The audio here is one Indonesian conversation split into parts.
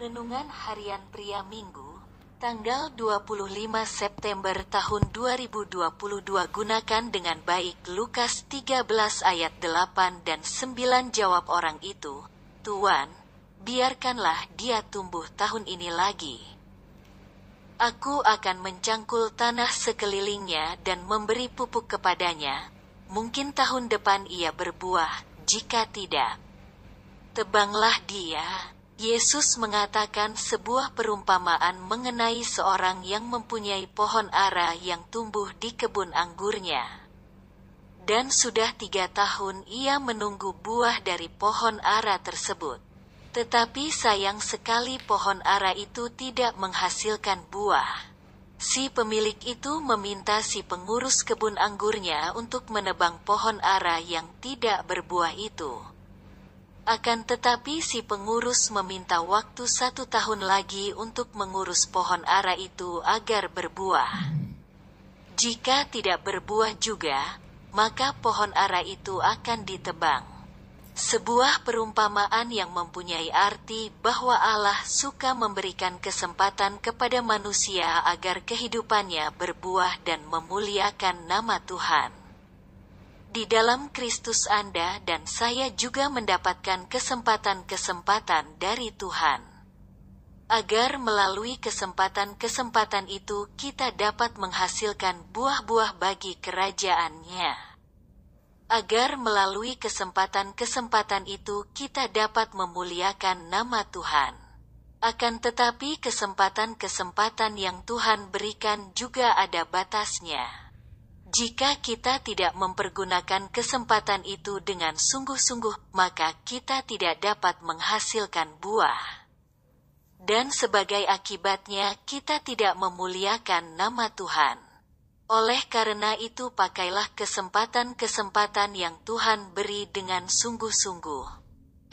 Renungan Harian Pria Minggu, tanggal 25 September tahun 2022 gunakan dengan baik Lukas 13 ayat 8 dan 9 jawab orang itu, Tuan, biarkanlah dia tumbuh tahun ini lagi. Aku akan mencangkul tanah sekelilingnya dan memberi pupuk kepadanya, mungkin tahun depan ia berbuah, jika tidak. Tebanglah dia. Yesus mengatakan sebuah perumpamaan mengenai seorang yang mempunyai pohon ara yang tumbuh di kebun anggurnya. Dan sudah tiga tahun ia menunggu buah dari pohon ara tersebut. Tetapi sayang sekali pohon ara itu tidak menghasilkan buah. Si pemilik itu meminta si pengurus kebun anggurnya untuk menebang pohon ara yang tidak berbuah itu. Akan tetapi si pengurus meminta waktu satu tahun lagi untuk mengurus pohon ara itu agar berbuah. Jika tidak berbuah juga, maka pohon ara itu akan ditebang. Sebuah perumpamaan yang mempunyai arti bahwa Allah suka memberikan kesempatan kepada manusia agar kehidupannya berbuah dan memuliakan nama Tuhan. Di dalam Kristus Anda dan saya juga mendapatkan kesempatan-kesempatan dari Tuhan. Agar melalui kesempatan-kesempatan itu kita dapat menghasilkan buah-buah bagi kerajaannya. Agar melalui kesempatan-kesempatan itu kita dapat memuliakan nama Tuhan. Akan tetapi kesempatan-kesempatan yang Tuhan berikan juga ada batasnya. Jika kita tidak mempergunakan kesempatan itu dengan sungguh-sungguh, maka kita tidak dapat menghasilkan buah. Dan sebagai akibatnya, kita tidak memuliakan nama Tuhan. Oleh karena itu, pakailah kesempatan-kesempatan yang Tuhan beri dengan sungguh-sungguh,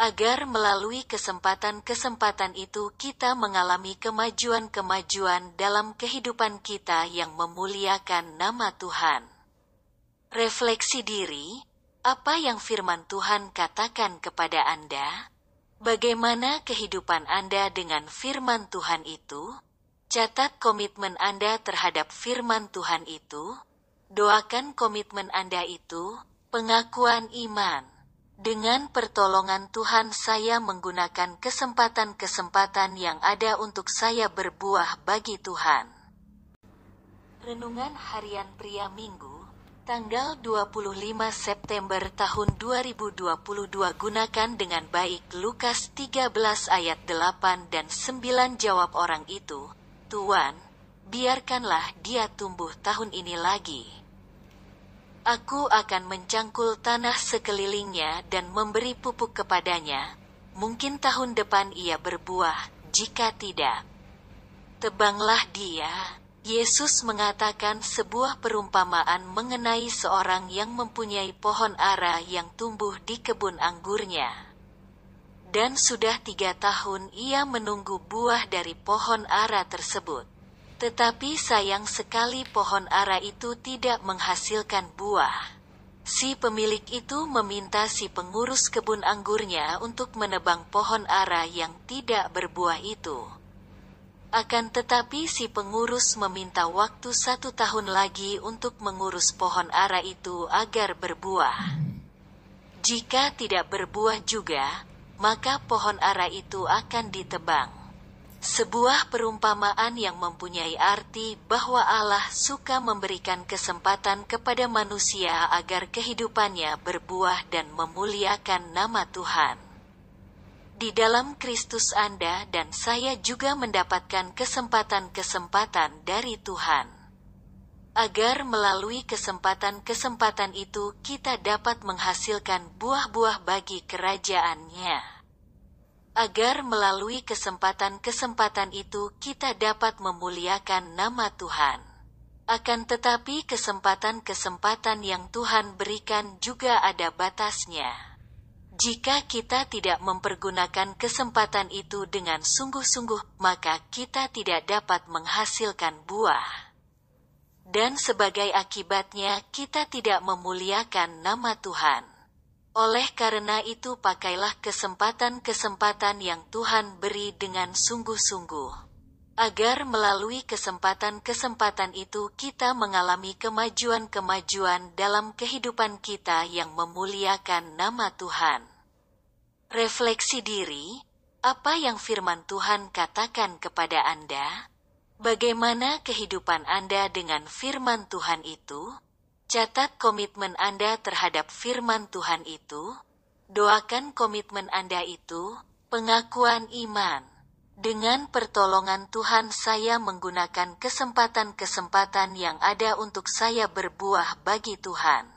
agar melalui kesempatan-kesempatan itu kita mengalami kemajuan-kemajuan dalam kehidupan kita yang memuliakan nama Tuhan. Refleksi diri, apa yang firman Tuhan katakan kepada Anda? Bagaimana kehidupan Anda dengan firman Tuhan itu? Catat komitmen Anda terhadap firman Tuhan itu. Doakan komitmen Anda itu, pengakuan iman. Dengan pertolongan Tuhan saya menggunakan kesempatan-kesempatan yang ada untuk saya berbuah bagi Tuhan. Renungan Harian Pria Minggu, tanggal 25 September tahun 2022 gunakan dengan baik Lukas 13 ayat 8 dan 9 jawab orang itu, Tuan, biarkanlah dia tumbuh tahun ini lagi. Aku akan mencangkul tanah sekelilingnya dan memberi pupuk kepadanya. Mungkin tahun depan ia berbuah, jika tidak. Tebanglah dia. Yesus mengatakan sebuah perumpamaan mengenai seorang yang mempunyai pohon ara yang tumbuh di kebun anggurnya. Dan sudah tiga tahun ia menunggu buah dari pohon ara tersebut. Tetapi sayang sekali pohon ara itu tidak menghasilkan buah. Si pemilik itu meminta si pengurus kebun anggurnya untuk menebang pohon ara yang tidak berbuah itu. Akan tetapi si pengurus meminta waktu satu tahun lagi untuk mengurus pohon ara itu agar berbuah. Jika tidak berbuah juga, maka pohon ara itu akan ditebang. Sebuah perumpamaan yang mempunyai arti bahwa Allah suka memberikan kesempatan kepada manusia agar kehidupannya berbuah dan memuliakan nama Tuhan. Di dalam Kristus Anda dan saya juga mendapatkan kesempatan-kesempatan dari Tuhan. Agar melalui kesempatan-kesempatan itu kita dapat menghasilkan buah-buah bagi kerajaannya agar melalui kesempatan-kesempatan itu kita dapat memuliakan nama Tuhan. Akan tetapi kesempatan-kesempatan yang Tuhan berikan juga ada batasnya. Jika kita tidak mempergunakan kesempatan itu dengan sungguh-sungguh, maka kita tidak dapat menghasilkan buah. Dan sebagai akibatnya, kita tidak memuliakan nama Tuhan. Oleh karena itu pakailah kesempatan-kesempatan yang Tuhan beri dengan sungguh-sungguh. Agar melalui kesempatan-kesempatan itu kita mengalami kemajuan-kemajuan dalam kehidupan kita yang memuliakan nama Tuhan. Refleksi diri, apa yang firman Tuhan katakan kepada Anda? Bagaimana kehidupan Anda dengan firman Tuhan itu? Catat komitmen Anda terhadap firman Tuhan itu. Doakan komitmen Anda itu, pengakuan iman. Dengan pertolongan Tuhan saya menggunakan kesempatan-kesempatan yang ada untuk saya berbuah bagi Tuhan.